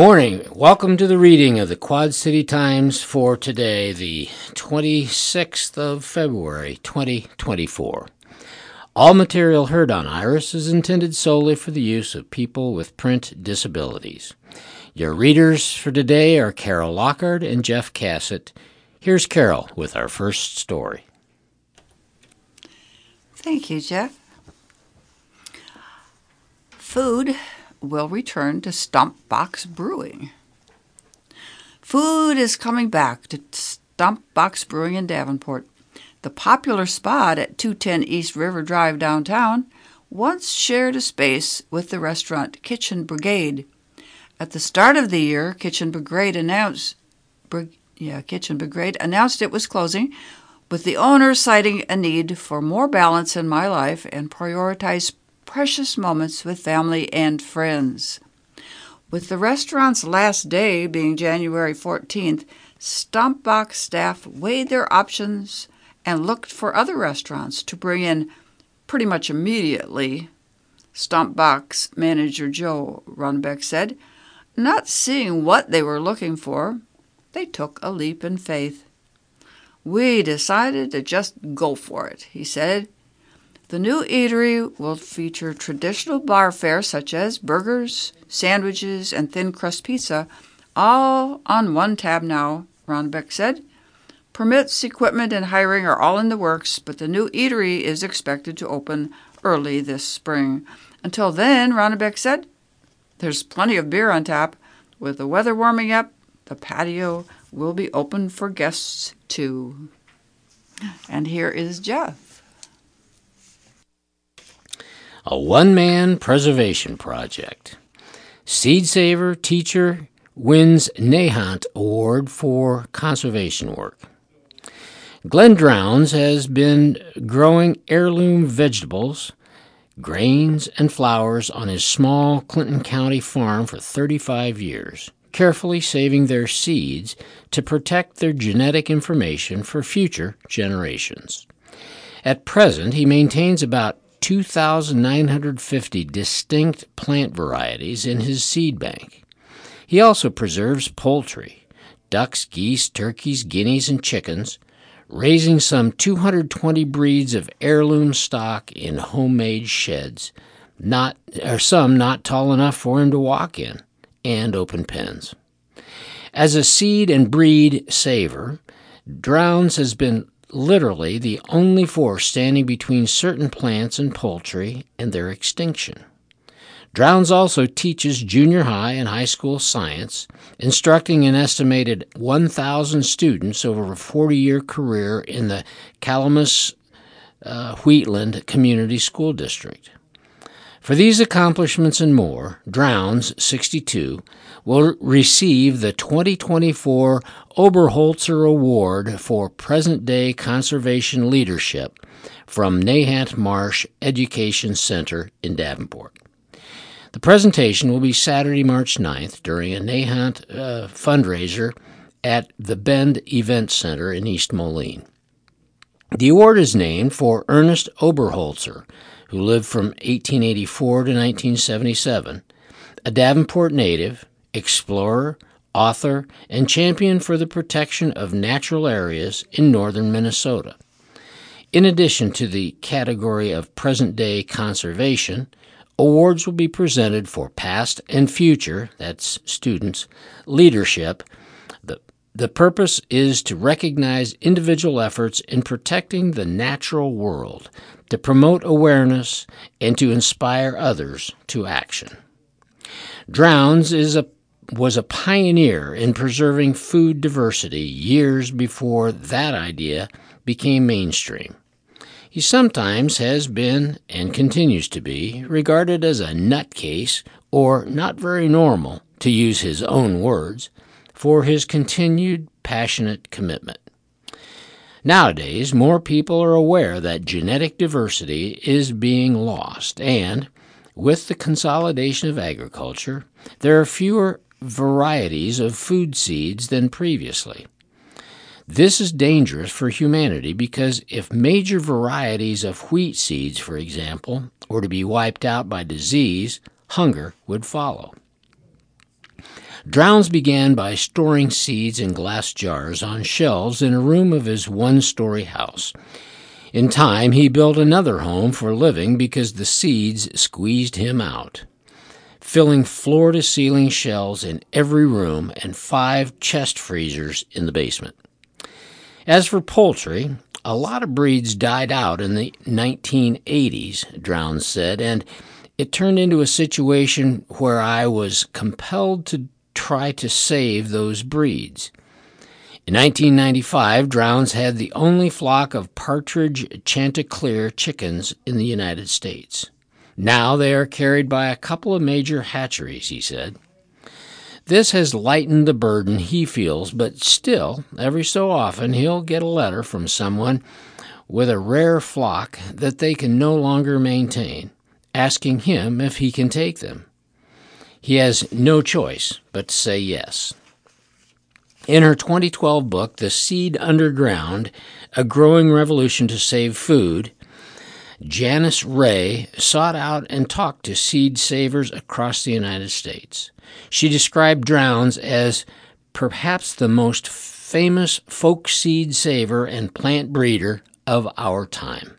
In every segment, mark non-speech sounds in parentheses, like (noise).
Morning. Welcome to the reading of the Quad City Times for today, the 26th of February, 2024. All material heard on Iris is intended solely for the use of people with print disabilities. Your readers for today are Carol Lockhart and Jeff Cassett. Here's Carol with our first story. Thank you, Jeff. Food will return to Stump Box Brewing. Food is coming back to Stump Box Brewing in Davenport. The popular spot at 210 East River Drive downtown once shared a space with the restaurant Kitchen Brigade. At the start of the year, Kitchen Brigade announced yeah, Kitchen Brigade announced it was closing, with the owner citing a need for more balance in my life and prioritize precious moments with family and friends. With the restaurant's last day being January 14th, Stompbox staff weighed their options and looked for other restaurants to bring in pretty much immediately. Stompbox manager Joe Runbeck said, not seeing what they were looking for, they took a leap in faith. We decided to just go for it, he said. The new eatery will feature traditional bar fare such as burgers, sandwiches, and thin crust pizza, all on one tab now, Ronbeck said. Permits, equipment, and hiring are all in the works, but the new eatery is expected to open early this spring. Until then, Ronnebeck said, there's plenty of beer on tap. With the weather warming up, the patio will be open for guests too. And here is Jeff a one man preservation project. Seed Saver Teacher wins Nahant Award for conservation work. Glenn Drowns has been growing heirloom vegetables, grains, and flowers on his small Clinton County farm for 35 years, carefully saving their seeds to protect their genetic information for future generations. At present, he maintains about 2,950 distinct plant varieties in his seed bank. He also preserves poultry ducks, geese, turkeys, guineas, and chickens, raising some 220 breeds of heirloom stock in homemade sheds, not or some not tall enough for him to walk in, and open pens. As a seed and breed saver, Drowns has been literally the only force standing between certain plants and poultry and their extinction. Drowns also teaches junior high and high school science, instructing an estimated 1,000 students over a 40 year career in the Calamus uh, Wheatland Community School District. For these accomplishments and more, Drowns, 62, will receive the 2024 Oberholtzer Award for Present Day Conservation Leadership from Nahant Marsh Education Center in Davenport. The presentation will be Saturday, March 9th during a Nahant uh, fundraiser at the Bend Event Center in East Moline. The award is named for Ernest Oberholtzer, who lived from 1884 to 1977, a Davenport native, explorer, author, and champion for the protection of natural areas in northern Minnesota. In addition to the category of present day conservation, awards will be presented for past and future, that's students, leadership. The, the purpose is to recognize individual efforts in protecting the natural world to promote awareness, and to inspire others to action. Drowns is a, was a pioneer in preserving food diversity years before that idea became mainstream. He sometimes has been, and continues to be, regarded as a nutcase or not very normal, to use his own words, for his continued passionate commitment. Nowadays, more people are aware that genetic diversity is being lost, and with the consolidation of agriculture, there are fewer varieties of food seeds than previously. This is dangerous for humanity because if major varieties of wheat seeds, for example, were to be wiped out by disease, hunger would follow. Drowns began by storing seeds in glass jars on shelves in a room of his one story house. In time, he built another home for living because the seeds squeezed him out, filling floor to ceiling shelves in every room and five chest freezers in the basement. As for poultry, a lot of breeds died out in the 1980s, Drowns said, and it turned into a situation where I was compelled to try to save those breeds. In 1995, Drowns had the only flock of partridge Chantecler chickens in the United States. Now they are carried by a couple of major hatcheries, he said. This has lightened the burden he feels, but still, every so often, he'll get a letter from someone with a rare flock that they can no longer maintain, asking him if he can take them. He has no choice but to say yes. In her 2012 book, The Seed Underground A Growing Revolution to Save Food, Janisse Ray sought out and talked to seed savers across the United States. She described Drowns as perhaps the most famous folk seed saver and plant breeder of our time.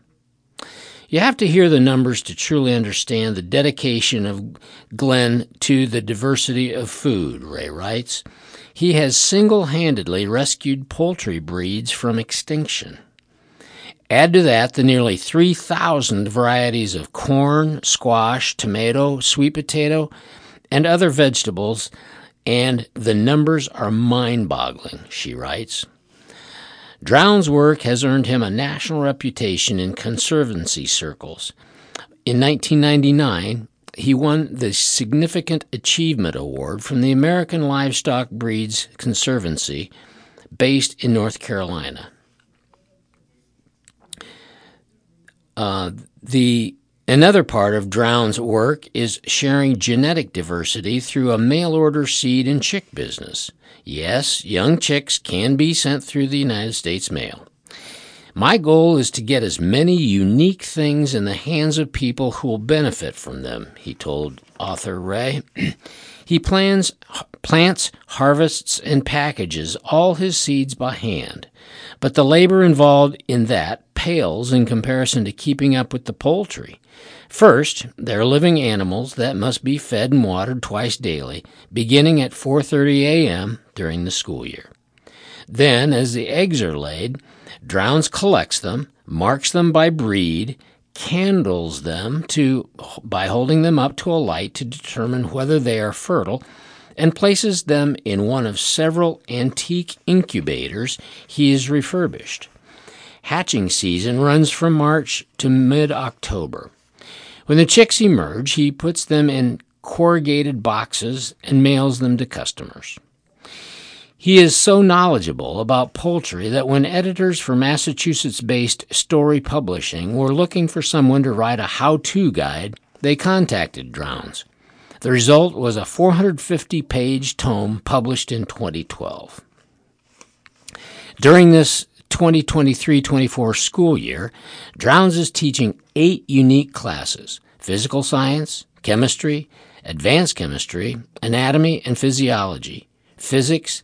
You have to hear the numbers to truly understand the dedication of Glenn to the diversity of food, Ray writes. He has single handedly rescued poultry breeds from extinction. Add to that the nearly 3,000 varieties of corn, squash, tomato, sweet potato, and other vegetables, and the numbers are mind boggling, she writes. Drown's work has earned him a national reputation in conservancy circles. In 1999, he won the Significant Achievement Award from the American Livestock Breeds Conservancy, based in North Carolina. Uh, the Another part of Drown's work is sharing genetic diversity through a mail order seed and chick business. Yes, young chicks can be sent through the United States mail. My goal is to get as many unique things in the hands of people who will benefit from them, he told author Ray. (clears throat) he plans plants, harvests, and packages all his seeds by hand, but the labor involved in that pales in comparison to keeping up with the poultry. First, they're living animals that must be fed and watered twice daily, beginning at 4:30 a.m. during the school year. Then, as the eggs are laid, Drowns collects them, marks them by breed, candles them to by holding them up to a light to determine whether they are fertile, and places them in one of several antique incubators he has refurbished. Hatching season runs from March to mid October. When the chicks emerge, he puts them in corrugated boxes and mails them to customers. He is so knowledgeable about poultry that when editors for Massachusetts based Storey Publishing were looking for someone to write a how to guide, they contacted Drowns. The result was a 450 page tome published in 2012. During this 2023 24 school year, Drowns is teaching eight unique classes physical science, chemistry, advanced chemistry, anatomy and physiology, physics,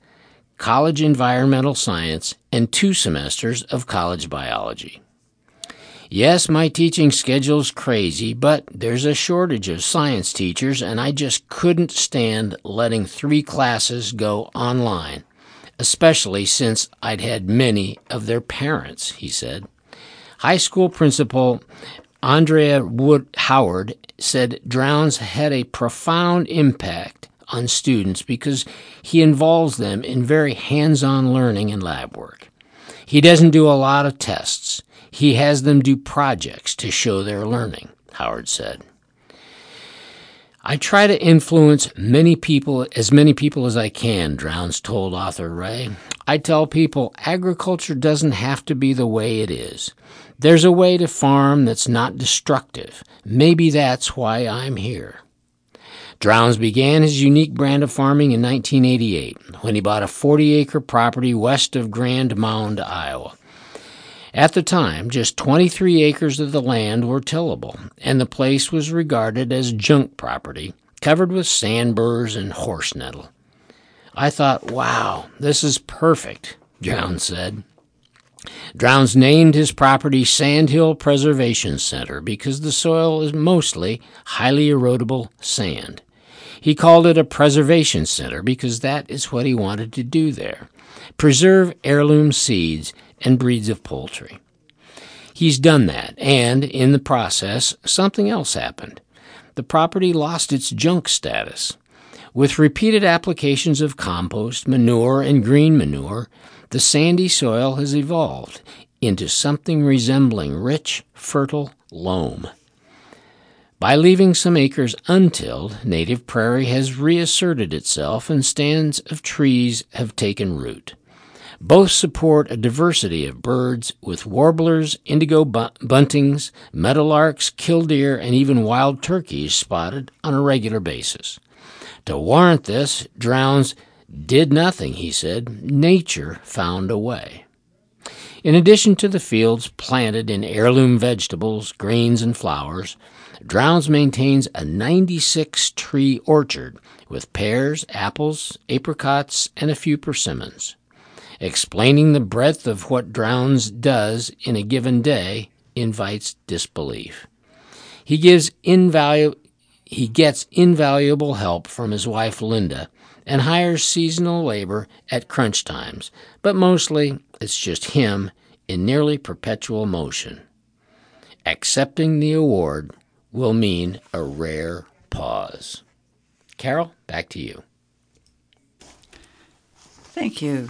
college environmental science, and two semesters of college biology. Yes, my teaching schedule's crazy, but there's a shortage of science teachers, and I just couldn't stand letting three classes go online especially since I'd had many of their parents, he said. High school principal Andrea Wood Howard said Drowns had a profound impact on students because he involves them in very hands on learning and lab work. He doesn't do a lot of tests, he has them do projects to show their learning, Howard said. I try to influence many people, as many people as I can, Drowns told author Ray. I tell people agriculture doesn't have to be the way it is. There's a way to farm that's not destructive. Maybe that's why I'm here. Drowns began his unique brand of farming in 1988 when he bought a 40 acre property west of Grand Mound, Iowa. At the time, just 23 acres of the land were tillable, and the place was regarded as junk property, covered with sandburrs and horse nettle. I thought, wow, this is perfect, Drowns said. Drowns named his property Sandhill Preservation Center because the soil is mostly highly erodible sand. He called it a preservation center because that is what he wanted to do there preserve heirloom seeds and breeds of poultry. He's done that, and in the process, something else happened. The property lost its junk status. With repeated applications of compost, manure, and green manure, the sandy soil has evolved into something resembling rich, fertile loam. By leaving some acres untilled, native prairie has reasserted itself and stands of trees have taken root. Both support a diversity of birds, with warblers, indigo buntings, meadowlarks, killdeer, and even wild turkeys spotted on a regular basis. To warrant this, Drowns did nothing, he said. Nature found a way. In addition to the fields planted in heirloom vegetables, grains, and flowers, Drowns maintains a 96 tree orchard with pears, apples, apricots, and a few persimmons. Explaining the breadth of what Drowns does in a given day invites disbelief. He gives invalu- he gets invaluable help from his wife Linda and hires seasonal labor at crunch times, but mostly it's just him in nearly perpetual motion. Accepting the award will mean a rare pause. Carol, back to you. Thank you.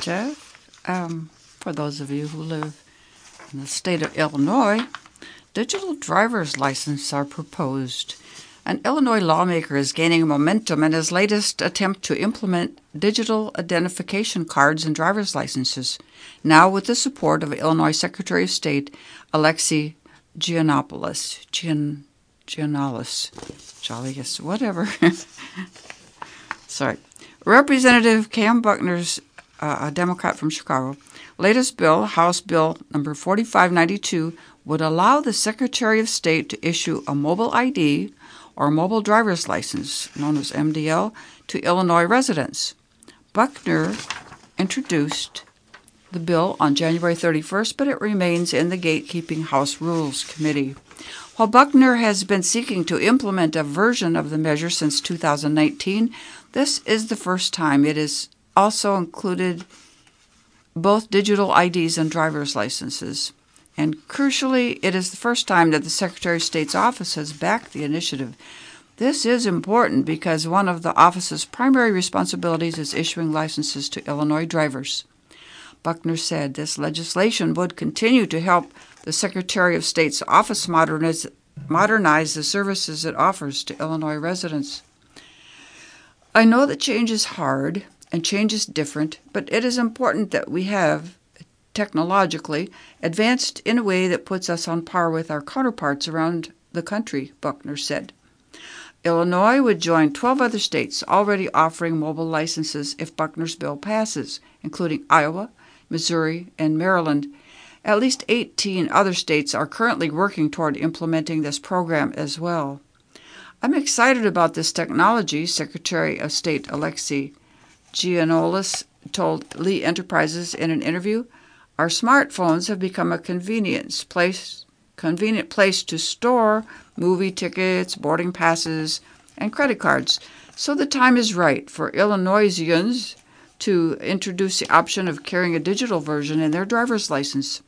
Jeff. Um, for those of you who live in the state of Illinois, digital driver's licenses are proposed. An Illinois lawmaker is gaining momentum in his latest attempt to implement digital identification cards and driver's licenses, now with the support of Illinois Secretary of State Alexei Giannopoulos. Gian, Giannalis. Jolliest, whatever. (laughs) Sorry. Representative Cam Buckner's uh, a Democrat from Chicago, latest bill, House Bill number 4592, would allow the Secretary of State to issue a mobile ID or mobile driver's license, known as MDL, to Illinois residents. Buckner introduced the bill on January 31st, but it remains in the Gatekeeping House Rules Committee. While Buckner has been seeking to implement a version of the measure since 2019, this is the first time it is also included both digital IDs and driver's licenses. And crucially, it is the first time that the Secretary of State's office has backed the initiative. This is important because one of the office's primary responsibilities is issuing licenses to Illinois drivers. Buckner said this legislation would continue to help the Secretary of State's office modernize, modernize the services it offers to Illinois residents. I know that change is hard, and change is different, but it is important that we have, technologically, advanced in a way that puts us on par with our counterparts around the country, Buckner said. Illinois would join 12 other states already offering mobile licenses if Buckner's bill passes, including Iowa, Missouri, and Maryland. At least 18 other states are currently working toward implementing this program as well. I'm excited about this technology, Secretary of State Alexei Giannoulis told Lee Enterprises in an interview, our smartphones have become a convenience place, convenient place to store movie tickets, boarding passes, and credit cards. So the time is right for Illinoisians to introduce the option of carrying a digital version in their driver's license.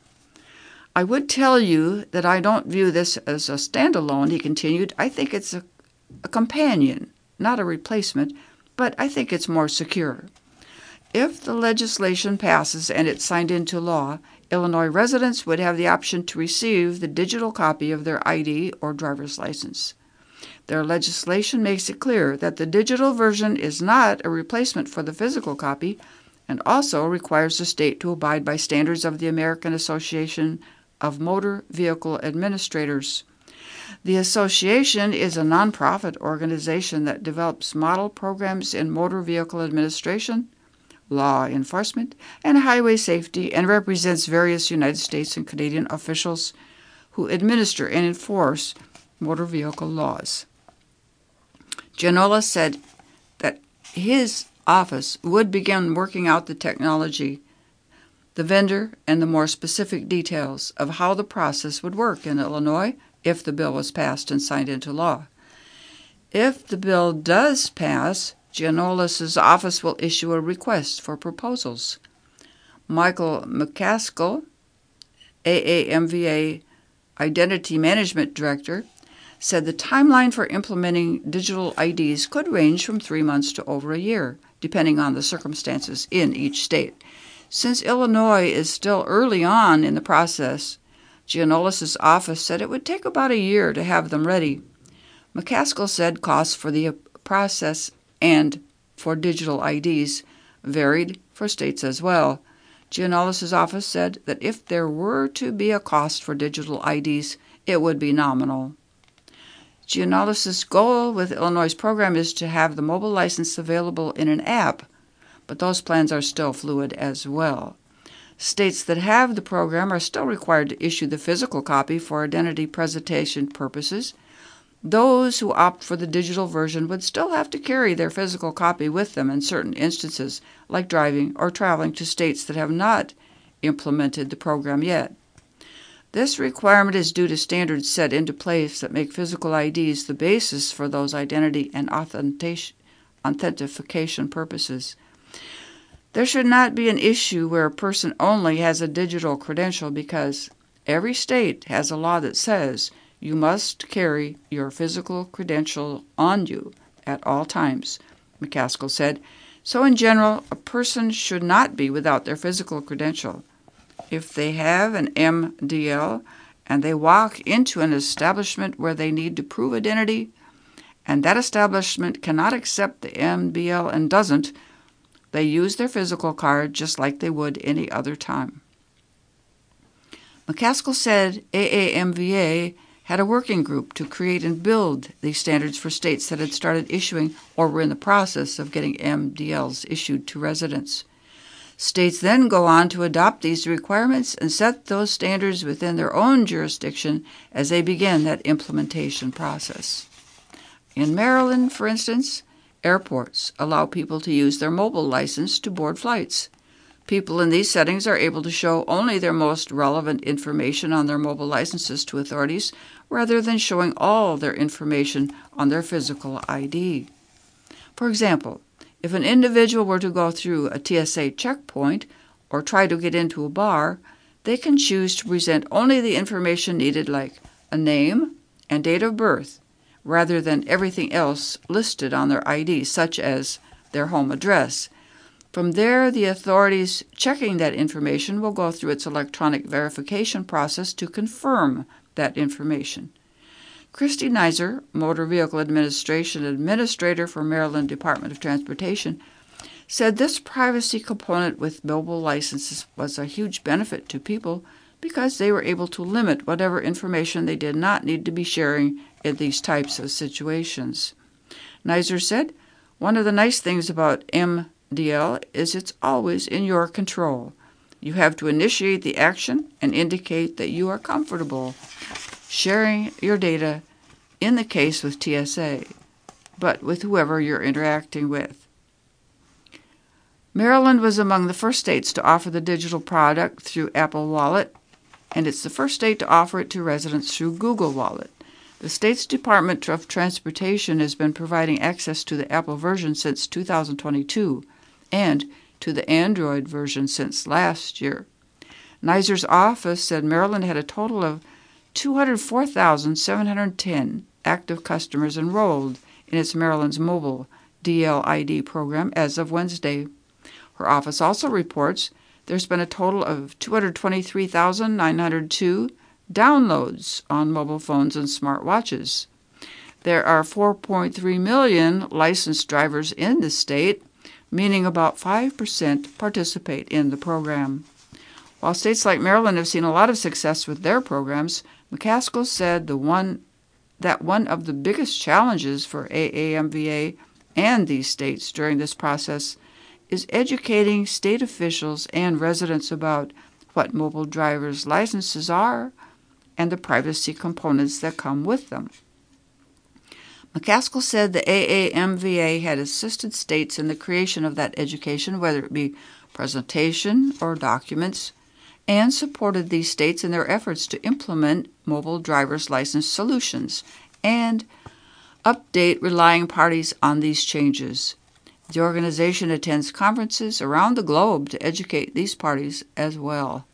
I would tell you that I don't view this as a standalone, he continued. I think it's a, a companion, not a replacement but I think it's more secure. If the legislation passes and it's signed into law, Illinois residents would have the option to receive the digital copy of their ID or driver's license. Their legislation makes it clear that the digital version is not a replacement for the physical copy and also requires the state to abide by standards of the American Association of Motor Vehicle Administrators. The association is a nonprofit organization that develops model programs in motor vehicle administration, law enforcement, and highway safety and represents various United States and Canadian officials who administer and enforce motor vehicle laws. Giannoulis said that his office would begin working out the technology, the vendor, and the more specific details of how the process would work in Illinois if the bill was passed and signed into law. If the bill does pass, Giannoulis's office will issue a request for proposals. Michael McCaskill, AAMVA Identity Management Director, said the timeline for implementing digital IDs could range from three months to over a year, depending on the circumstances in each state. Since Illinois is still early on in the process, Giannoulis's office said it would take about a year to have them ready. McCaskill said costs for the process and for digital IDs varied for states as well. Giannoulis's office said that if there were to be a cost for digital IDs, it would be nominal. Giannoulis's goal with Illinois' program is to have the mobile license available in an app, but those plans are still fluid as well. States that have the program are still required to issue the physical copy for identity presentation purposes. Those who opt for the digital version would still have to carry their physical copy with them in certain instances, like driving or traveling to states that have not implemented the program yet. This requirement is due to standards set into place that make physical IDs the basis for those identity and authentication purposes. There should not be an issue where a person only has a digital credential because every state has a law that says you must carry your physical credential on you at all times, McCaskill said. So, in general, a person should not be without their physical credential. If they have an MDL and they walk into an establishment where they need to prove identity, and that establishment cannot accept the MDL and doesn't, they use their physical card just like they would any other time. McCaskill said AAMVA had a working group to create and build these standards for states that had started issuing or were in the process of getting MDLs issued to residents. States then go on to adopt these requirements and set those standards within their own jurisdiction as they begin that implementation process. In Maryland, for instance, Airports allow people to use their mobile license to board flights. People in these settings are able to show only their most relevant information on their mobile licenses to authorities rather than showing all their information on their physical ID. For example, if an individual were to go through a TSA checkpoint or try to get into a bar, they can choose to present only the information needed, like a name and date of birth, rather than everything else listed on their ID, such as their home address. From there, the authorities checking that information will go through its electronic verification process to confirm that information. Christy Nizer, Motor Vehicle Administration Administrator for Maryland Department of Transportation, said this privacy component with mobile licenses was a huge benefit to people because they were able to limit whatever information they did not need to be sharing in these types of situations. Nizer said, One of the nice things about MDL is it's always in your control. You have to initiate the action and indicate that you are comfortable sharing your data in the case with TSA, but with whoever you're interacting with. Maryland was among the first states to offer the digital product through Apple Wallet and it's the first state to offer it to residents through Google Wallet. The state's Department of Transportation has been providing access to the Apple version since 2022 and to the Android version since last year. Nizer's office said Maryland had a total of 204,710 active customers enrolled in its Maryland's mobile DLID program as of Wednesday. Her office also reports there's been a total of 223,902 downloads on mobile phones and smartwatches. There are 4.3 million licensed drivers in the state, meaning about 5% participate in the program. While states like Maryland have seen a lot of success with their programs, McCaskill said the one that one of the biggest challenges for AAMVA and these states during this process is educating state officials and residents about what mobile driver's licenses are and the privacy components that come with them. McCaskill said the AAMVA had assisted states in the creation of that education, whether it be presentation or documents, and supported these states in their efforts to implement mobile driver's license solutions and update relying parties on these changes. The organization attends conferences around the globe to educate these parties as well.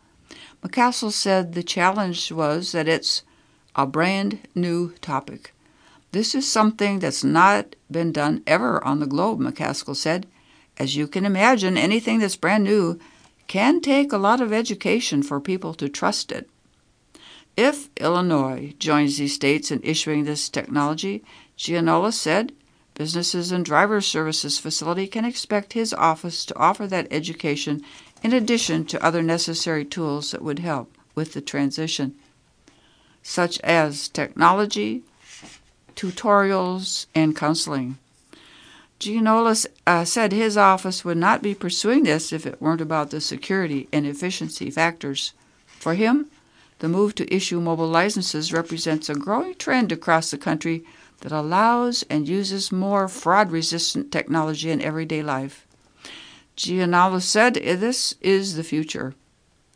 McCaskill said the challenge was that it's a brand new topic. This is something that's not been done ever on the globe, McCaskill said. As you can imagine, anything that's brand new can take a lot of education for people to trust it. If Illinois joins these states in issuing this technology, Gianola said businesses and driver services facility can expect his office to offer that education in addition to other necessary tools that would help with the transition, such as technology, tutorials, and counseling. Gianola uh, said his office would not be pursuing this if it weren't about the security and efficiency factors. For him, the move to issue mobile licenses represents a growing trend across the country that allows and uses more fraud resistant technology in everyday life. Gianola said this is the future.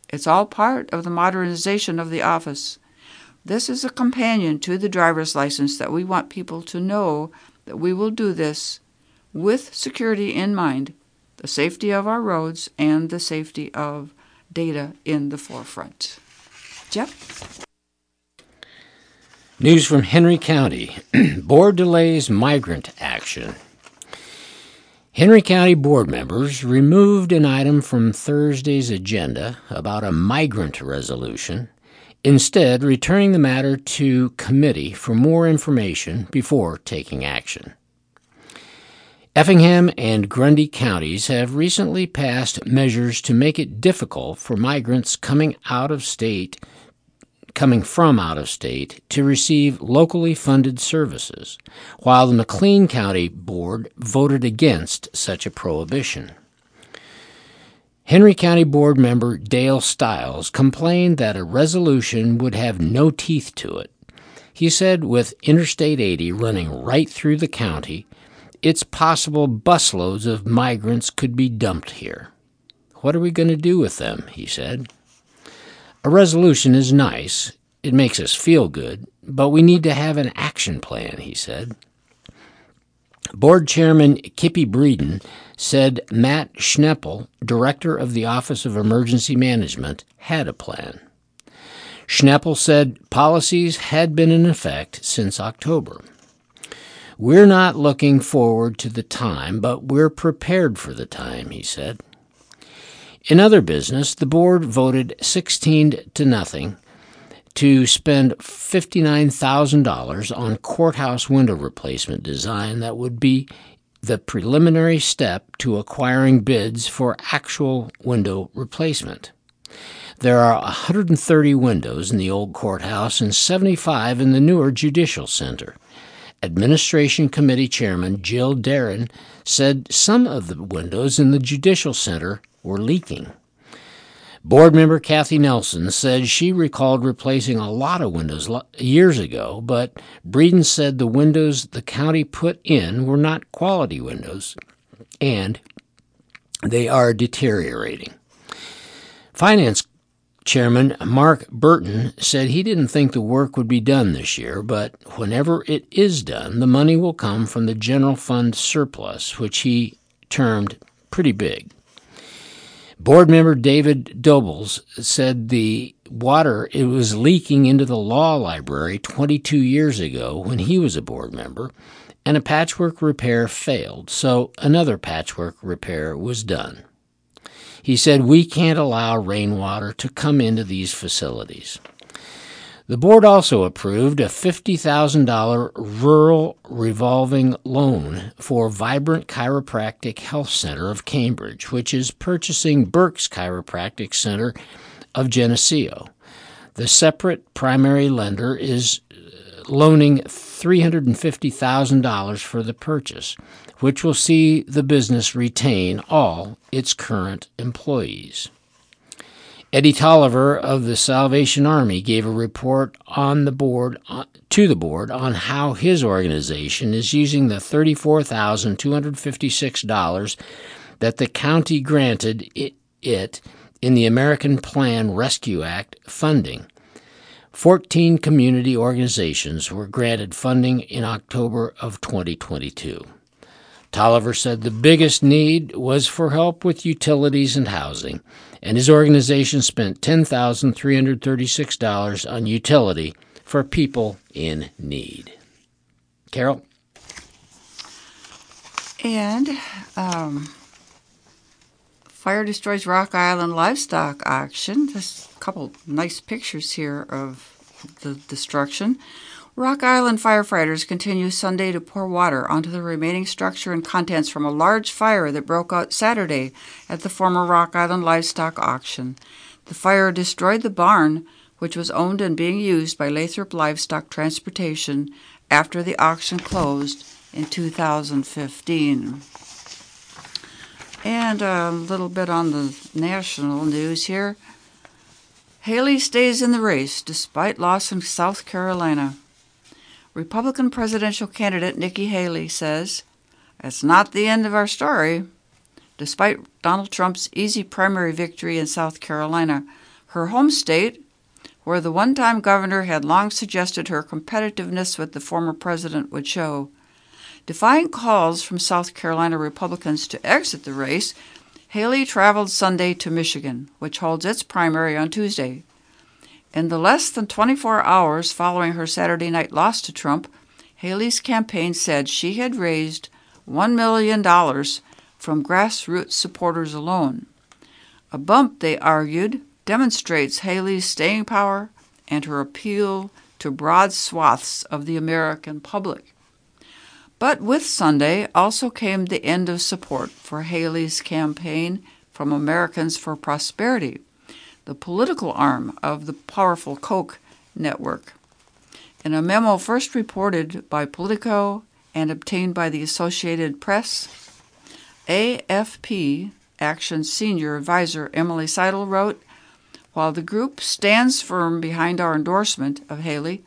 It's all part of the modernization of the office. This is a companion to the driver's license that we want people to know that we will do this with security in mind, the safety of our roads, and the safety of data in the forefront. Jeff? News from Henry County (clears throat) Board delays migrant action. Henry County board members removed an item from Thursday's agenda about a migrant resolution instead returning the matter to committee for more information before taking action. Effingham and Grundy counties have recently passed measures to make it difficult for migrants coming out of state coming from out of state to receive locally funded services, while the McLean County Board voted against such a prohibition. Henry County Board member Dale Stiles complained that a resolution would have no teeth to it. He said with Interstate 80 running right through the county, it's possible busloads of migrants could be dumped here. What are we going to do with them? he said. A resolution is nice, it makes us feel good, but we need to have an action plan, he said. Board Chairman Kippy Breeden said Matt Schneppel, director of the Office of Emergency Management, had a plan. Schneppel said policies had been in effect since October. We're not looking forward to the time, but we're prepared for the time, he said. In other business, the board voted 16 to nothing to spend $59,000 on courthouse window replacement design that would be the preliminary step to acquiring bids for actual window replacement. There are 130 windows in the old courthouse and 75 in the newer Judicial Center. Administration Committee Chairman Jill Darren said some of the windows in the Judicial Center were leaking. Board member Kathy Nelson said she recalled replacing a lot of windows years ago, but Breeden said the windows the county put in were not quality windows and they are deteriorating. Finance Chairman Mark Burton said he didn't think the work would be done this year, but whenever it is done, the money will come from the general fund surplus, which he termed pretty big. Board member David Dobles said the water it was leaking into the law library 22 years ago when he was a board member, and a patchwork repair failed, so another patchwork repair was done. He said we can't allow rainwater to come into these facilities. The board also approved a $50,000 rural revolving loan for Vibrant Chiropractic Health Center of Cambridge, which is purchasing Burke's Chiropractic Center of Geneseo. The separate primary lender is loaning $350,000 for the purchase, which will see the business retain all its current employees. Eddie Tolliver of the Salvation Army gave a report on the board uh, to the board on how his organization is using the $34,256 that the county granted it, it in the American Plan Rescue Act funding. 14 community organizations were granted funding in October of 2022. Tolliver said the biggest need was for help with utilities and housing, and his organization spent $10,336 on utility for people in need. Carol? And um, fire destroys Rock Island livestock auction. A couple nice pictures here of the destruction. Rock Island firefighters continue Sunday to pour water onto the remaining structure and contents from a large fire that broke out Saturday at the former Rock Island livestock auction. The fire destroyed the barn, which was owned and being used by Lathrop Livestock Transportation after the auction closed in 2015. And a little bit on the national news here. Haley stays in the race despite loss in South Carolina. Republican presidential candidate Nikki Haley says, It's not the end of our story. Despite Donald Trump's easy primary victory in South Carolina, her home state, where the one time governor had long suggested her competitiveness with the former president would show, defying calls from South Carolina Republicans to exit the race, Haley traveled Sunday to Michigan, which holds its primary on Tuesday. In the less than 24 hours following her Saturday night loss to Trump, Haley's campaign said she had raised $1 million from grassroots supporters alone. A bump, they argued, demonstrates Haley's staying power and her appeal to broad swaths of the American public. But with Sunday also came the end of support for Haley's campaign from Americans for Prosperity the political arm of the powerful Koch network. In a memo first reported by Politico and obtained by the Associated Press, AFP Action Senior Advisor Emily Seidel wrote While the group stands firm behind our endorsement of Haley,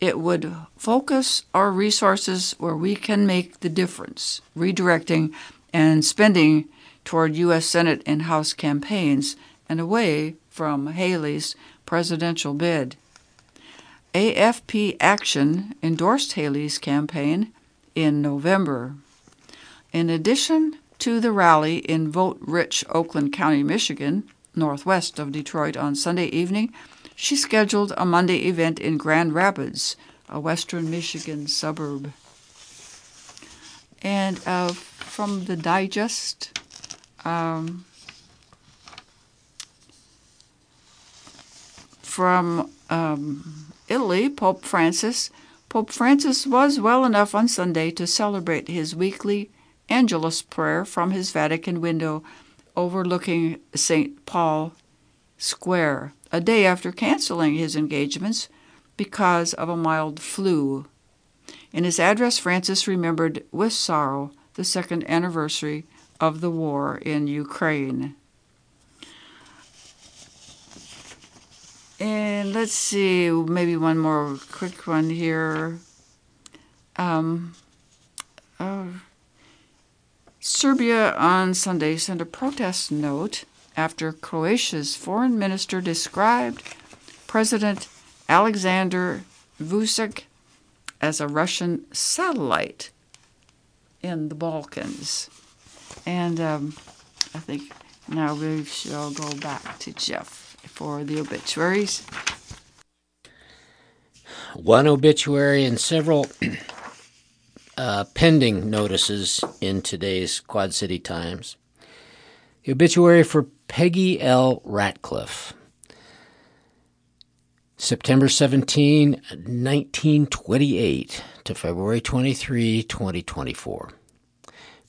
it would focus our resources where we can make the difference, redirecting and spending toward U.S. Senate and House campaigns and away from Haley's presidential bid. AFP Action endorsed Haley's campaign in November. In addition to the rally in vote rich Oakland County, Michigan, northwest of Detroit, on Sunday evening, she scheduled a Monday event in Grand Rapids, a western Michigan suburb. And uh, from the digest, um, from um, Italy, Pope Francis. Pope Francis was well enough on Sunday to celebrate his weekly Angelus prayer from his Vatican window overlooking St. Paul Square, a day after canceling his engagements because of a mild flu. In his address, Francis remembered with sorrow the second anniversary of the war in Ukraine. And let's see, maybe one more quick one here. Um, uh, Serbia on Sunday sent a protest note after Croatia's foreign minister described President Alexander Vucic as a Russian satellite in the Balkans. And um, I think now we shall go back to Jeff for the obituaries. One obituary and several uh, pending notices in today's Quad City Times. The obituary for Peggy L. Ratcliffe. September 17, 1928 to February 23, 2024.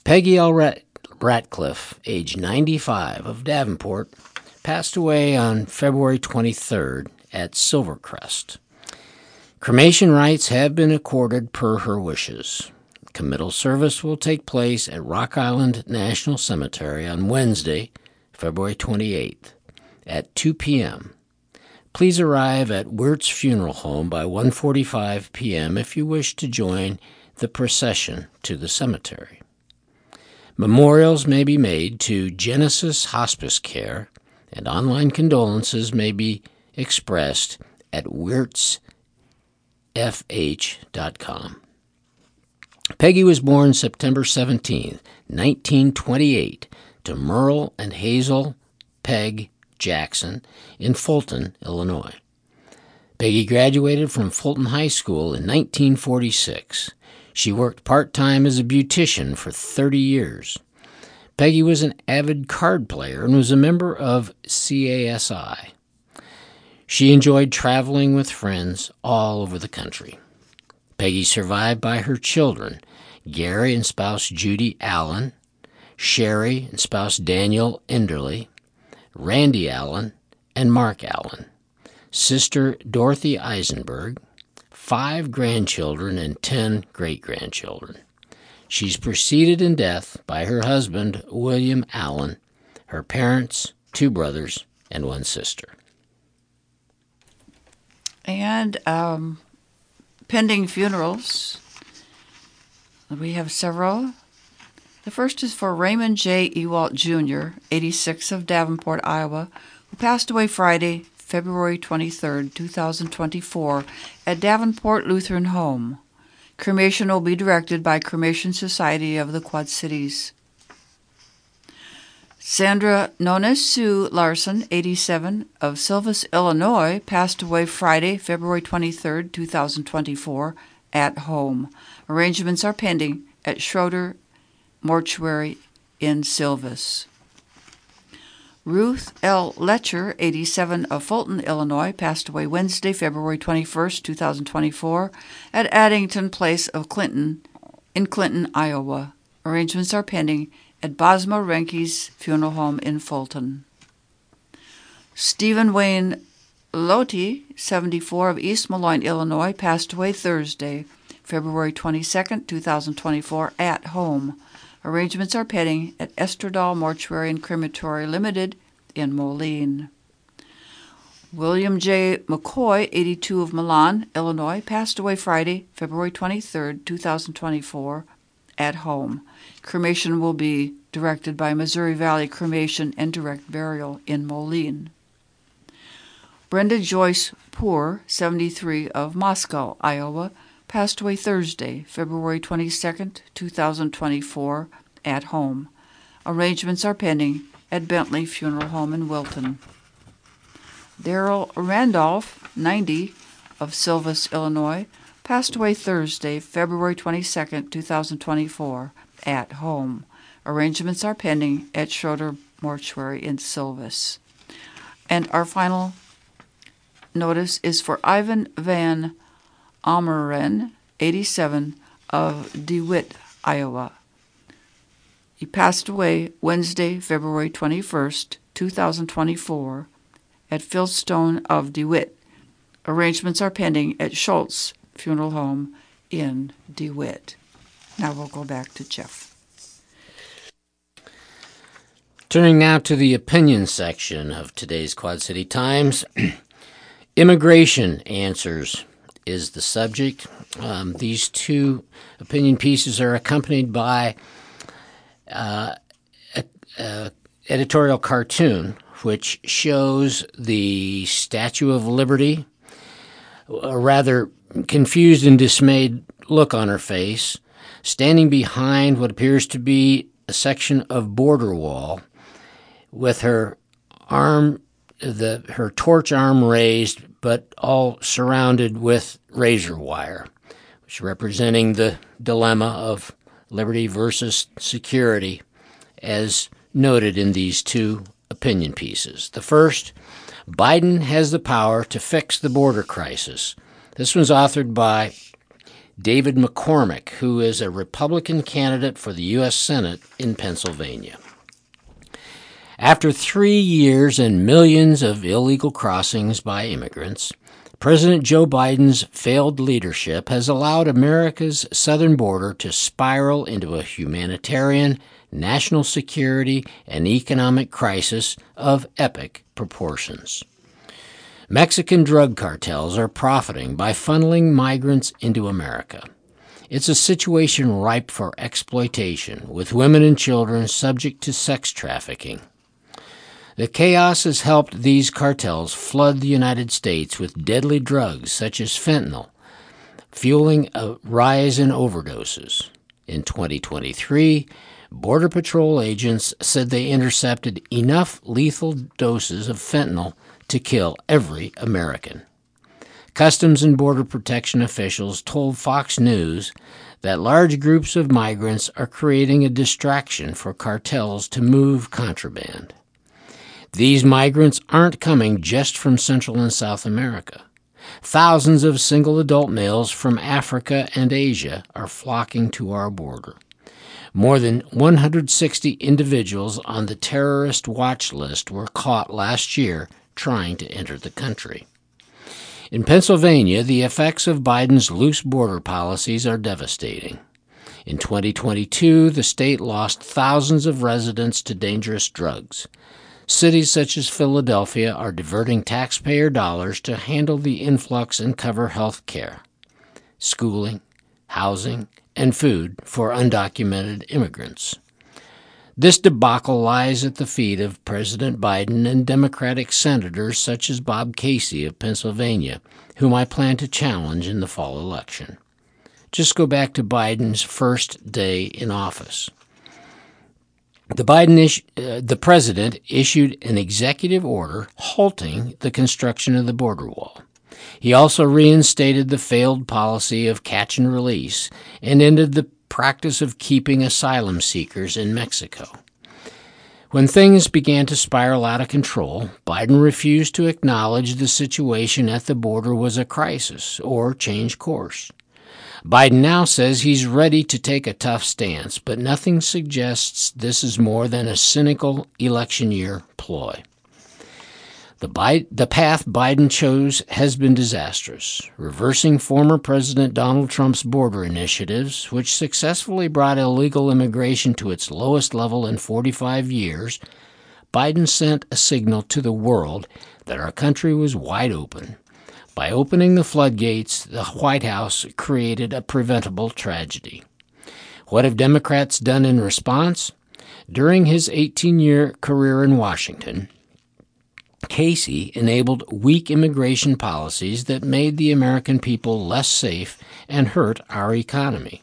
Peggy L. Rat- Ratcliffe, age 95, of Davenport, passed away on February 23rd at Silvercrest. Cremation rites have been accorded per her wishes. Committal service will take place at Rock Island National Cemetery on Wednesday, February 28th. at 2 p.m. Please arrive at Weerts Funeral Home by 1:45 p.m. if you wish to join the procession to the cemetery. Memorials may be made to Genesis Hospice Care, and online condolences may be expressed at weertsfh.com. Peggy was born September 17, 1928, to Merle and Hazel Peg Jackson in Fulton, Illinois. Peggy graduated from Fulton High School in 1946. She worked part time as a beautician for 30 years. Peggy was an avid card player and was a member of CASI. She enjoyed traveling with friends all over the country. Peggy survived by her children, Gary and spouse Judy Allen, Sherry and spouse Daniel Enderly, Randy Allen, and Mark Allen, sister Dorothy Eisenberg, five grandchildren, and ten great grandchildren. She's preceded in death by her husband, William Allen, her parents, two brothers, and one sister. And um, pending funerals, we have several. The first is for Raymond J. Ewalt Jr., 86 of Davenport, Iowa, who passed away Friday, February 23, 2024, at Davenport Lutheran Home. Cremation will be directed by Cremation Society of the Quad Cities. Sandra Nones Sue Larson, 87, of Silvis, Illinois, passed away Friday, February 23, 2024, at home. Arrangements are pending at Schroeder Mortuary in Silvis. Ruth L. Letcher, 87, of Fulton, Illinois, passed away Wednesday, February 21, 2024, at Addington Place of Clinton, in Clinton, Iowa. Arrangements are pending at Bosma-Renkes funeral home in Fulton. Stephen Wayne Loti, 74, of East Moline, Illinois, passed away Thursday, February 22, 2024, at home. Arrangements are pending at Esterdahl Mortuary and Crematory Limited in Moline. William J. McCoy, 82 of Milan, Illinois, passed away Friday, February 23, 2024, at home. Cremation will be directed by Missouri Valley Cremation and Direct Burial in Moline. Brenda Joyce Poor, 73 of Moscow, Iowa, passed away Thursday, February 22, 2024, at home. Arrangements are pending at Bentley Funeral Home in Wilton. Daryl Randolph, 90, of Silvis, Illinois, passed away Thursday, February 22, 2024, at home. Arrangements are pending at Schroeder Mortuary in Silvis. And our final notice is for Ivan Van Ameren, 87, of DeWitt, Iowa. He passed away Wednesday, February 21st, 2024, at Philstone of DeWitt. Arrangements are pending at Schultz Funeral Home in DeWitt. Now we'll go back to Jeff. Turning now to the opinion section of today's Quad City Times. (clears throat) Immigration answers is the subject. Um, these two opinion pieces are accompanied by uh, a, a editorial cartoon which shows the Statue of Liberty, a rather confused and dismayed look on her face, standing behind what appears to be a section of border wall with her arm the her torch arm raised but all surrounded with razor wire, which representing the dilemma of liberty versus security, as noted in these two opinion pieces. The first, Biden has the power to fix the border crisis. This was authored by David McCormick, who is a Republican candidate for the U.S. Senate in Pennsylvania. After three years and millions of illegal crossings by immigrants, President Joe Biden's failed leadership has allowed America's southern border to spiral into a humanitarian, national security, and economic crisis of epic proportions. Mexican drug cartels are profiting by funneling migrants into America. It's a situation ripe for exploitation, with women and children subject to sex trafficking. The chaos has helped these cartels flood the United States with deadly drugs such as fentanyl, fueling a rise in overdoses. In 2023, Border Patrol agents said they intercepted enough lethal doses of fentanyl to kill every American. Customs and Border Protection officials told Fox News that large groups of migrants are creating a distraction for cartels to move contraband. These migrants aren't coming just from Central and South America. Thousands of single adult males from Africa and Asia are flocking to our border. More than 160 individuals on the terrorist watch list were caught last year trying to enter the country. In Pennsylvania, the effects of Biden's loose border policies are devastating. In 2022, the state lost thousands of residents to dangerous drugs. Cities such as Philadelphia are diverting taxpayer dollars to handle the influx and cover health care, schooling, housing, and food for undocumented immigrants. This debacle lies at the feet of President Biden and Democratic senators such as Bob Casey of Pennsylvania, whom I plan to challenge in the fall election. Just go back to Biden's first day in office. The Biden is, uh, the president issued an executive order halting the construction of the border wall. He also reinstated the failed policy of catch and release and ended the practice of keeping asylum seekers in Mexico. When things began to spiral out of control, Biden refused to acknowledge the situation at the border was a crisis or change course. Biden now says he's ready to take a tough stance, but nothing suggests this is more than a cynical election year ploy. The, Bi- the path Biden chose has been disastrous, reversing former President Donald Trump's border initiatives, which successfully brought illegal immigration to its lowest level in 45 years. Biden sent a signal to the world that our country was wide open. By opening the floodgates, the White House created a preventable tragedy. What have Democrats done in response? During his 18 year career in Washington, Casey enabled weak immigration policies that made the American people less safe and hurt our economy.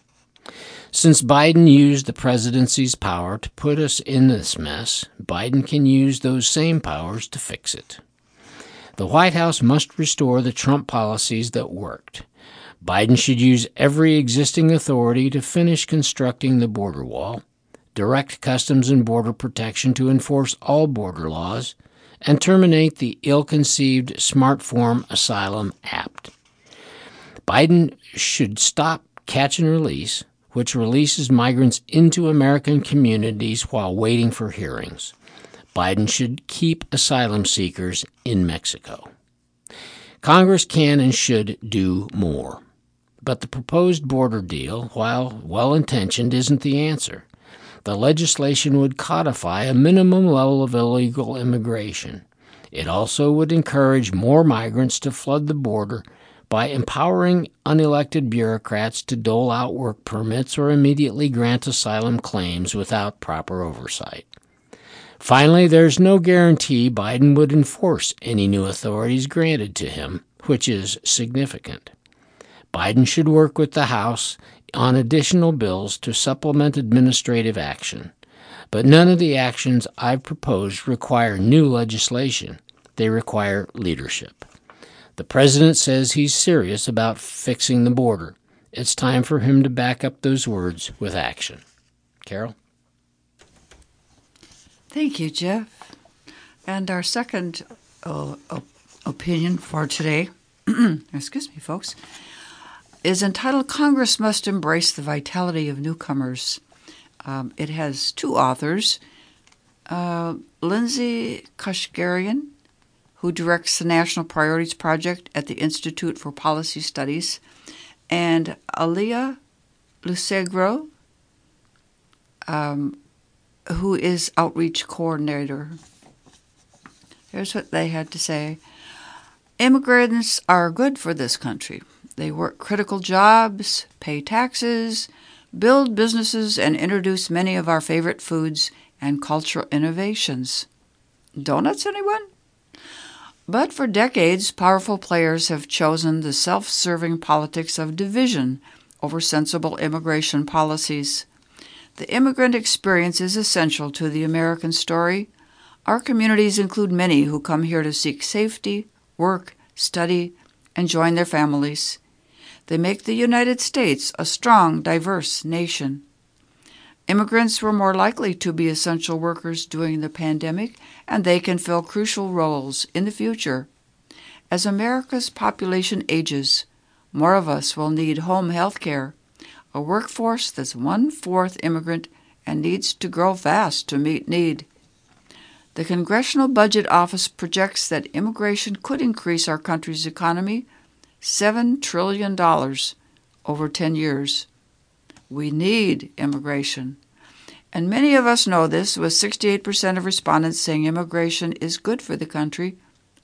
Since Biden used the presidency's power to put us in this mess, Biden can use those same powers to fix it. The White House must restore the Trump policies that worked. Biden should use every existing authority to finish constructing the border wall, direct Customs and Border Protection to enforce all border laws, and terminate the ill conceived Smart Form Asylum Act. Biden should stop catch and release, which releases migrants into American communities while waiting for hearings. Biden should keep asylum seekers in Mexico. Congress can and should do more. But the proposed border deal, while well intentioned, isn't the answer the legislation would codify a minimum level of illegal immigration. It also would encourage more migrants to flood the border by empowering unelected bureaucrats to dole out work permits or immediately grant asylum claims without proper oversight. Finally, there's no guarantee Biden would enforce any new authorities granted to him, which is significant. Biden should work with the House on additional bills to supplement administrative action. But none of the actions I've proposed require new legislation. They require leadership. The president says he's serious about fixing the border. It's time for him to back up those words with action. Carol? Thank you, Jeff. And our second uh, opinion for today, (clears throat) excuse me, folks, is entitled Congress Must Embrace the Vitality of Newcomers. Um, it has two authors uh, Lindsay Koshgarian, who directs the National Priorities Project at the Institute for Policy Studies, and Alia Lucegro, um, who is outreach coordinator. Here's what they had to say Immigrants are good for this country. They work critical jobs, pay taxes, build businesses, and introduce many of our favorite foods and cultural innovations. Donuts, anyone? But for decades, powerful players have chosen the self serving politics of division over sensible immigration policies. The immigrant experience is essential to the American story. Our communities include many who come here to seek safety, work, study, and join their families. They make the United States a strong, diverse nation. Immigrants were more likely to be essential workers during the pandemic, and they can fill crucial roles in the future. As America's population ages, more of us will need home health care, a workforce that's one fourth immigrant and needs to grow fast to meet need. The Congressional Budget Office projects that immigration could increase our country's economy $7 trillion over 10 years. We need immigration. And many of us know this, with 68% of respondents saying immigration is good for the country,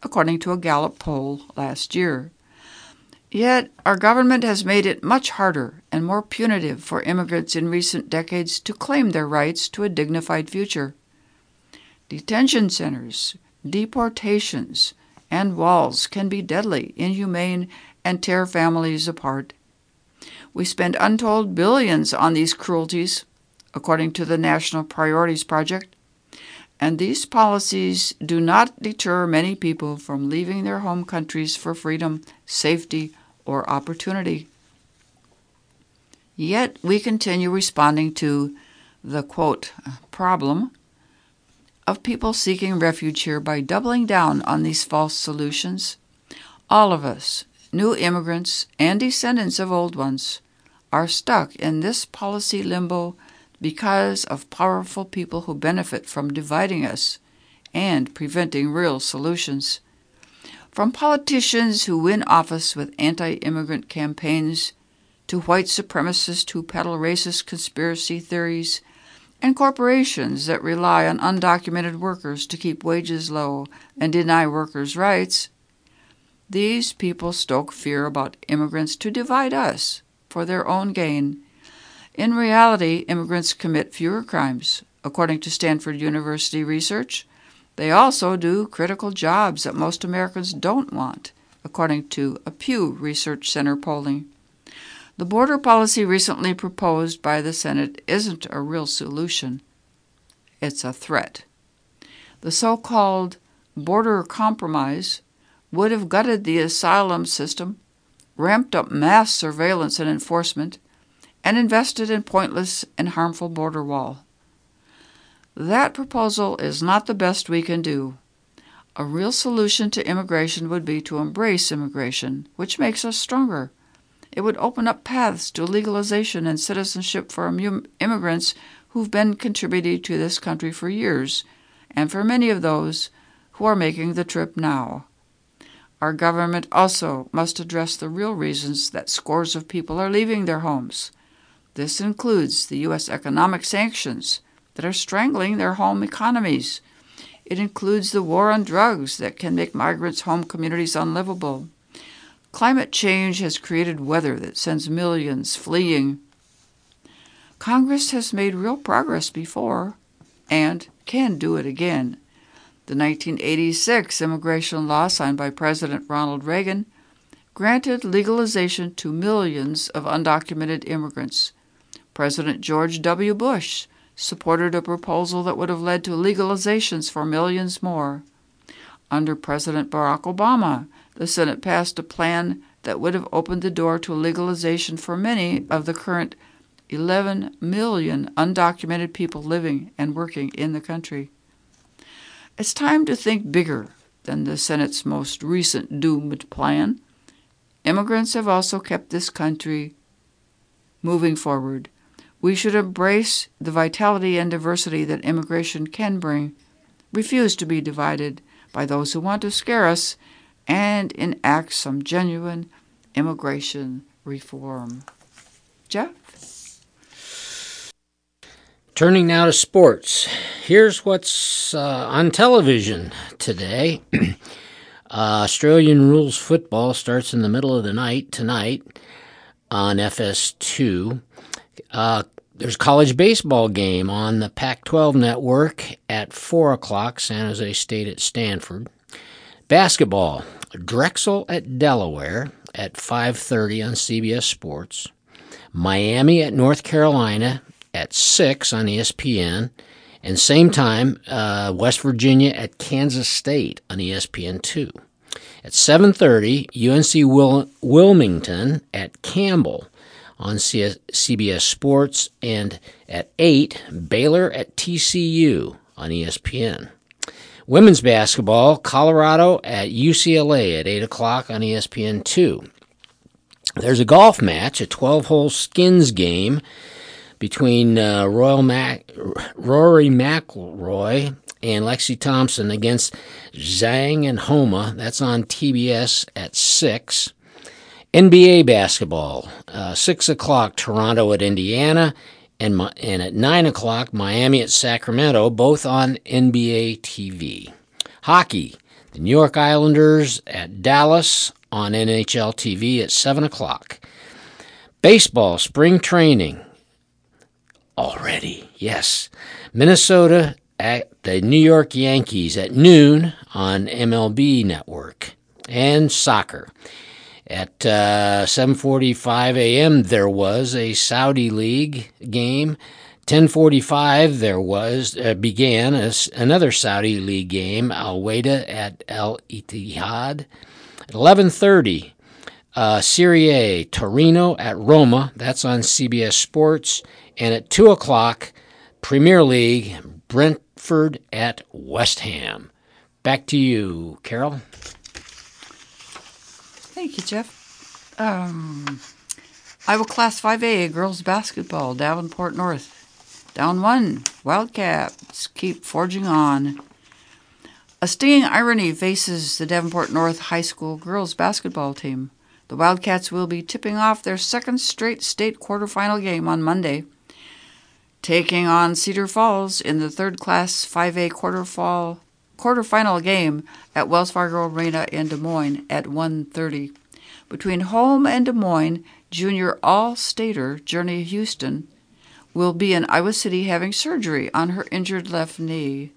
according to a Gallup poll last year. Yet, our government has made it much harder and more punitive for immigrants in recent decades to claim their rights to a dignified future. Detention centers, deportations, and walls can be deadly, inhumane, and tear families apart. We spend untold billions on these cruelties, according to the National Priorities Project, and these policies do not deter many people from leaving their home countries for freedom, safety, or opportunity. Yet we continue responding to the quote problem of people seeking refuge here by doubling down on these false solutions. All of us, new immigrants and descendants of old ones, are stuck in this policy limbo because of powerful people who benefit from dividing us and preventing real solutions. From politicians who win office with anti immigrant campaigns to white supremacists who peddle racist conspiracy theories and corporations that rely on undocumented workers to keep wages low and deny workers' rights, these people stoke fear about immigrants to divide us for their own gain. In reality, immigrants commit fewer crimes. According to Stanford University research, they also do critical jobs that most Americans don't want, according to a Pew Research Center polling. The border policy recently proposed by the Senate isn't a real solution, it's a threat. The so called border compromise would have gutted the asylum system ramped up mass surveillance and enforcement, and invested in pointless and harmful border wall. That proposal is not the best we can do. A real solution to immigration would be to embrace immigration, which makes us stronger. It would open up paths to legalization and citizenship for immigrants who've been contributing to this country for years, and for many of those who are making the trip now. Our government also must address the real reasons that scores of people are leaving their homes. This includes the U.S. economic sanctions that are strangling their home economies. It includes the war on drugs that can make migrants' home communities unlivable. Climate change has created weather that sends millions fleeing. Congress has made real progress before and can do it again. The 1986 immigration law signed by President Ronald Reagan granted legalization to millions of undocumented immigrants. President George W. Bush supported a proposal that would have led to legalizations for millions more. Under President Barack Obama, the Senate passed a plan that would have opened the door to legalization for many of the current 11 million undocumented people living and working in the country. It's time to think bigger than the Senate's most recent doomed plan. Immigrants have also kept this country moving forward. We should embrace the vitality and diversity that immigration can bring, refuse to be divided by those who want to scare us, and enact some genuine immigration reform. Jeff? Turning now to sports. Here's what's uh, on television today. (clears throat) uh, Australian rules football starts in the middle of the night tonight on FS2. Uh, there's college baseball game on the Pac 12 network at 4 o'clock, San Jose State at Stanford. Basketball, Drexel at Delaware at 5.30 on CBS Sports. Miami at North Carolina at 6 on ESPN. And same time, uh, West Virginia at Kansas State on ESPN2. At 7.30, UNC Wil- Wilmington at Campbell on CBS Sports. And at 8, Baylor at TCU on ESPN. Women's basketball, Colorado at UCLA at 8 o'clock on ESPN2. There's a golf match, a 12 hole skins game between uh, Royal Mac- Rory McIlroy and Lexi Thompson against Zhang and Homa. That's on TBS at 6. NBA basketball, uh, 6 o'clock, Toronto at Indiana, and, and at 9 o'clock, Miami at Sacramento, both on NBA TV. Hockey, the New York Islanders at Dallas on NHL TV at 7 o'clock. Baseball, spring training, already, yes. Minnesota at the New York Yankees at noon on MLB Network. And soccer. At uh, 7:45 a.m. there was a Saudi League game. 10:45 there was uh, began a, another Saudi League game. Al Wada at Al Ittihad. At 11:30, uh, Serie A Torino at Roma. That's on CBS Sports. And at 2 o'clock, Premier League Brentford at West Ham. Back to you, Carol. Thank you, Jeff. Um, Iowa Class 5A girls basketball, Davenport North. Down one, Wildcats keep forging on. A stinging irony faces the Davenport North High School girls basketball team. The Wildcats will be tipping off their second straight state quarterfinal game on Monday, taking on Cedar Falls in the third class 5A quarterfinal quarterfinal game at Wells Fargo Arena in Des Moines at 1:30. Between home and Des Moines, junior all-stater Journey Houston will be in Iowa City having surgery on her injured left knee.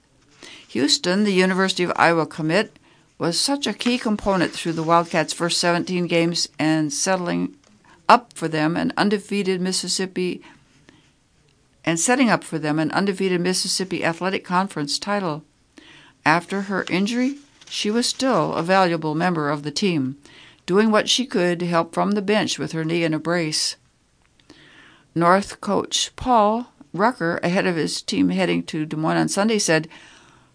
Houston, the University of Iowa commit, was such a key component through the Wildcats' first 17 games and settling up for them an undefeated Mississippi and setting up for them an undefeated Mississippi Athletic Conference title. After her injury, she was still a valuable member of the team, doing what she could to help from the bench with her knee in a brace. North coach Paul Rucker, ahead of his team heading to Des Moines on Sunday, said,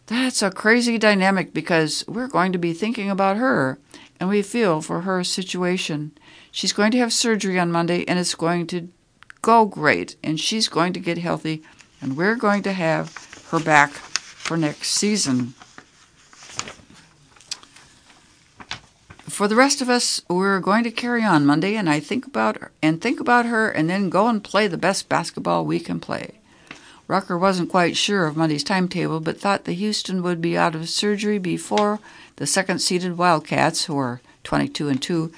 That's a crazy dynamic because we're going to be thinking about her and we feel for her situation. She's going to have surgery on Monday and it's going to go great and she's going to get healthy and we're going to have her back for next season. For the rest of us, we're going to carry on Monday, and I think about her, and think about her, and then go and play the best basketball we can play. Rucker wasn't quite sure of Monday's timetable, but thought the Houston would be out of surgery before the second-seeded Wildcats, who are 22 and 2,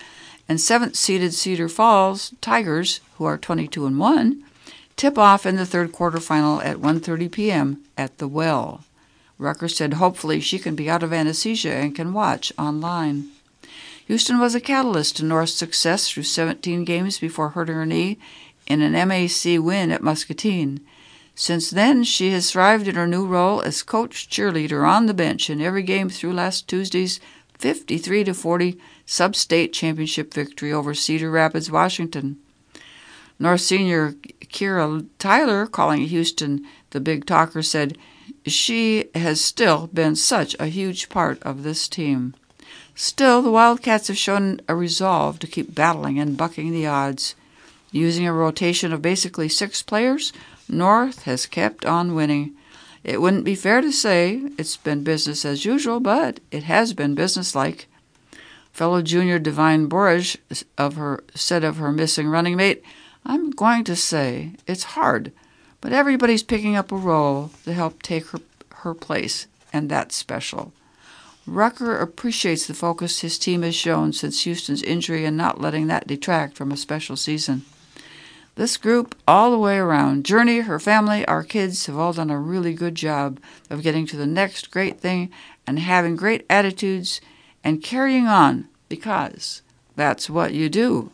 and seventh-seeded Cedar Falls Tigers, who are 22 and 1, tip off in the third quarterfinal at 1:30 p.m. at the Well. Rucker said hopefully she can be out of anesthesia and can watch online. Houston was a catalyst to North's success through 17 games before hurting her knee in an MAC win at Muscatine. Since then, she has thrived in her new role as coach cheerleader on the bench in every game through last Tuesday's 53 40 sub-state championship victory over Cedar Rapids, Washington. North senior Kira Tyler, calling Houston the big talker, said, She has still been such a huge part of this team. Still, the Wildcats have shown a resolve to keep battling and bucking the odds. Using a rotation of basically six players, North has kept on winning. It wouldn't be fair to say it's been business as usual, but it has been businesslike. Fellow junior Divine Bourrage of her said of her missing running mate, I'm going to say it's hard, but everybody's picking up a role to help take her, her place, and that's special. Rucker appreciates the focus his team has shown since Houston's injury and not letting that detract from a special season. This group, all the way around, Journey, her family, our kids, have all done a really good job of getting to the next great thing and having great attitudes and carrying on because that's what you do.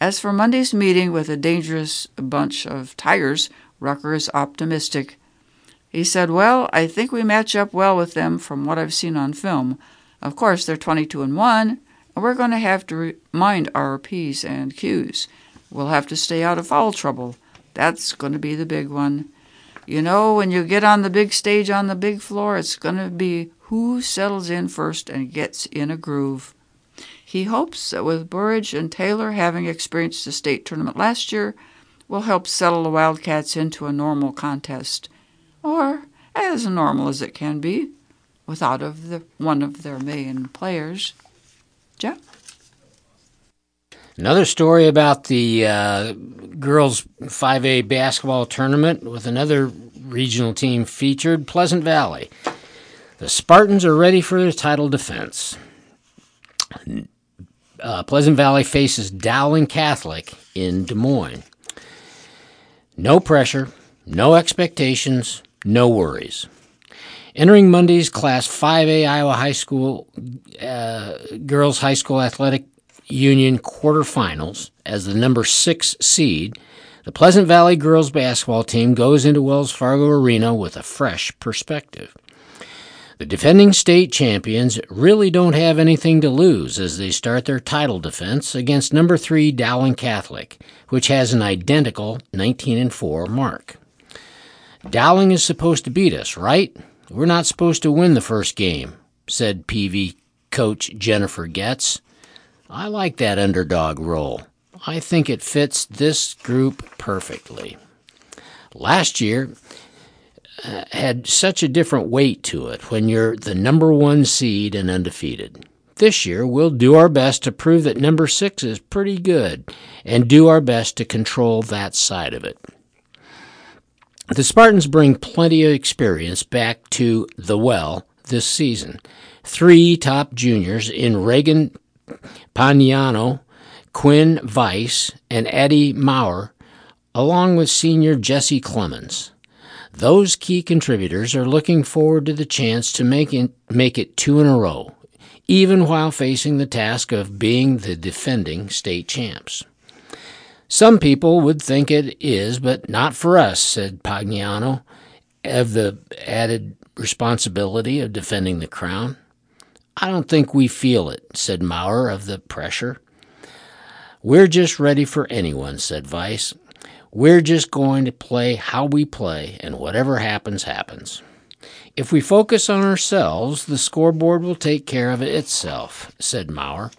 As for Monday's meeting with a dangerous bunch of tigers, Rucker is optimistic. He said, Well, I think we match up well with them from what I've seen on film. Of course, they're 22 and 1, and we're going to have to mind our P's and Q's. We'll have to stay out of foul trouble. That's going to be the big one. You know, when you get on the big stage on the big floor, it's going to be who settles in first and gets in a groove. He hopes that with Bourrage and Taylor having experienced the state tournament last year, will help settle the Wildcats into a normal contest, or as normal as it can be, without of the one of their main players. Jeff. Another story about the uh, girls 5A basketball tournament with another regional team featured Pleasant Valley. The Spartans are ready for their title defense. Uh, Pleasant Valley faces Dowling Catholic in Des Moines. No pressure, no expectations, no worries. Entering Monday's Class 5A Iowa High School uh, Girls High School Athletic Union quarterfinals as the number six seed, the Pleasant Valley girls basketball team goes into Wells Fargo Arena with a fresh perspective. The defending state champions really don't have anything to lose as they start their title defense against number 3 Dowling Catholic, which has an identical 19 and 4 mark. Dowling is supposed to beat us, right? We're not supposed to win the first game, said PV coach Jennifer Goetz. I like that underdog role. I think it fits this group perfectly. Last year, had such a different weight to it when you're the number one seed and undefeated. This year, we'll do our best to prove that number six is pretty good and do our best to control that side of it. The Spartans bring plenty of experience back to the well this season. Three top juniors in Reagan Pagnano, Quinn Weiss, and Eddie Maurer, along with senior Jesse Clemens. Those key contributors are looking forward to the chance to make it, make it two in a row, even while facing the task of being the defending state champs. Some people would think it is, but not for us, said Pagnano, of the added responsibility of defending the crown. I don't think we feel it, said Maurer of the pressure. We're just ready for anyone, said Weiss. We're just going to play how we play, and whatever happens, happens. If we focus on ourselves, the scoreboard will take care of it itself, said Maurer.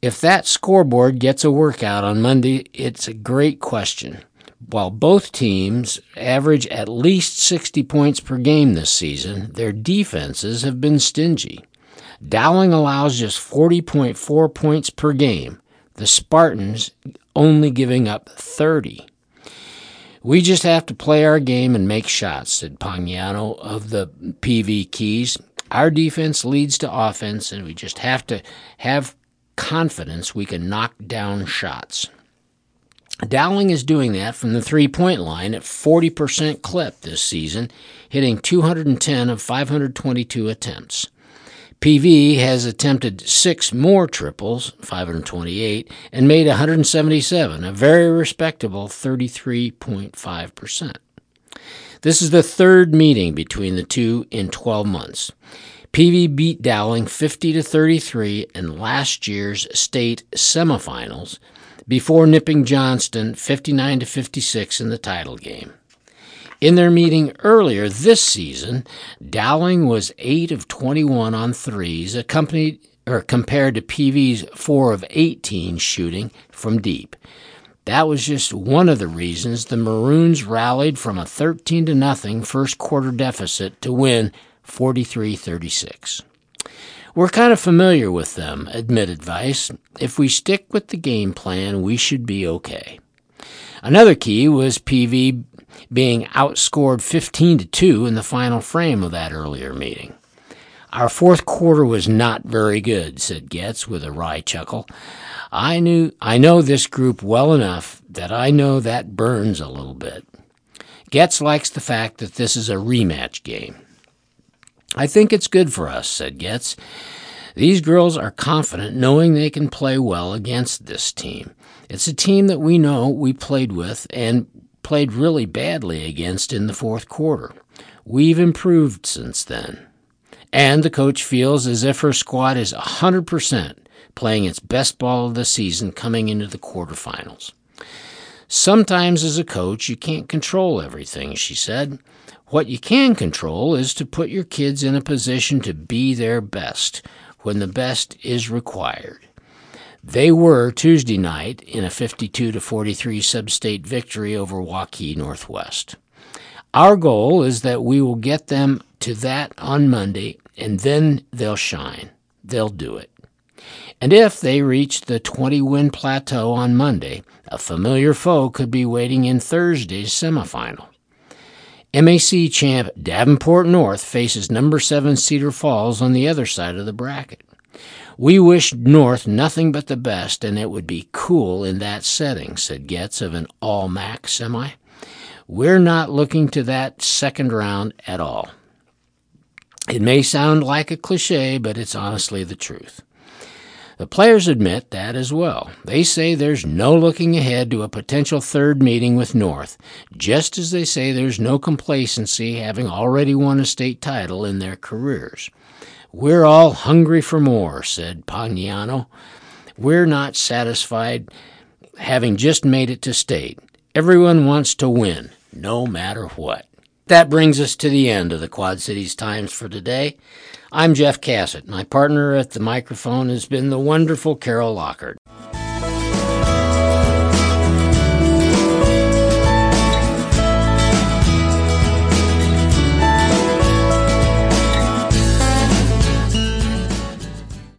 If that scoreboard gets a workout on Monday, it's a great question. While both teams average at least 60 points per game this season, their defenses have been stingy. Dowling allows just 40.4 points per game, the Spartans only giving up 30. We just have to play our game and make shots, said Pagnano of the PV Keys. Our defense leads to offense, and we just have to have confidence we can knock down shots. Dowling is doing that from the three point line at 40% clip this season, hitting 210 of 522 attempts. PV has attempted six more triples, 528, and made 177, a very respectable 33.5%. This is the third meeting between the two in 12 months. PV beat Dowling 50 to 33 in last year's state semifinals before nipping Johnston 59 to 56 in the title game. In their meeting earlier this season, Dowling was 8 of 21 on threes, accompanied or compared to PV's 4 of 18 shooting from deep. That was just one of the reasons the Maroons rallied from a 13 to nothing first quarter deficit to win 43-36. We're kind of familiar with them, admitted Weiss. If we stick with the game plan, we should be okay. Another key was PV being outscored 15 to 2 in the final frame of that earlier meeting. Our fourth quarter was not very good, said Goetz with a wry chuckle. I knew I know this group well enough that I know that burns a little bit. Goetz likes the fact that this is a rematch game. I think it's good for us, said Goetz. These girls are confident knowing they can play well against this team. It's a team that we know we played with and played really badly against in the fourth quarter. We've improved since then. And the coach feels as if her squad is 100% playing its best ball of the season coming into the quarterfinals. Sometimes, as a coach, you can't control everything, she said. What you can control is to put your kids in a position to be their best when the best is required. They were Tuesday night in a 52 to 43 sub-state victory over Waukee Northwest. Our goal is that we will get them to that on Monday and then they'll shine. They'll do it. And if they reach the 20 win plateau on Monday, a familiar foe could be waiting in Thursday's semifinal. MAC champ Davenport North faces number 7 Cedar Falls on the other side of the bracket. We wish North nothing but the best, and it would be cool in that setting, said Goetz of an all MAC semi. We're not looking to that second round at all. It may sound like a cliche, but it's honestly the truth. The players admit that as well. They say there's no looking ahead to a potential third meeting with North, just as they say there's no complacency having already won a state title in their careers. We're all hungry for more, said Pagnano. We're not satisfied having just made it to state. Everyone wants to win, no matter what. That brings us to the end of the Quad Cities Times for today. I'm Jeff Cassett. My partner at the microphone has been the wonderful Carol Lockhart.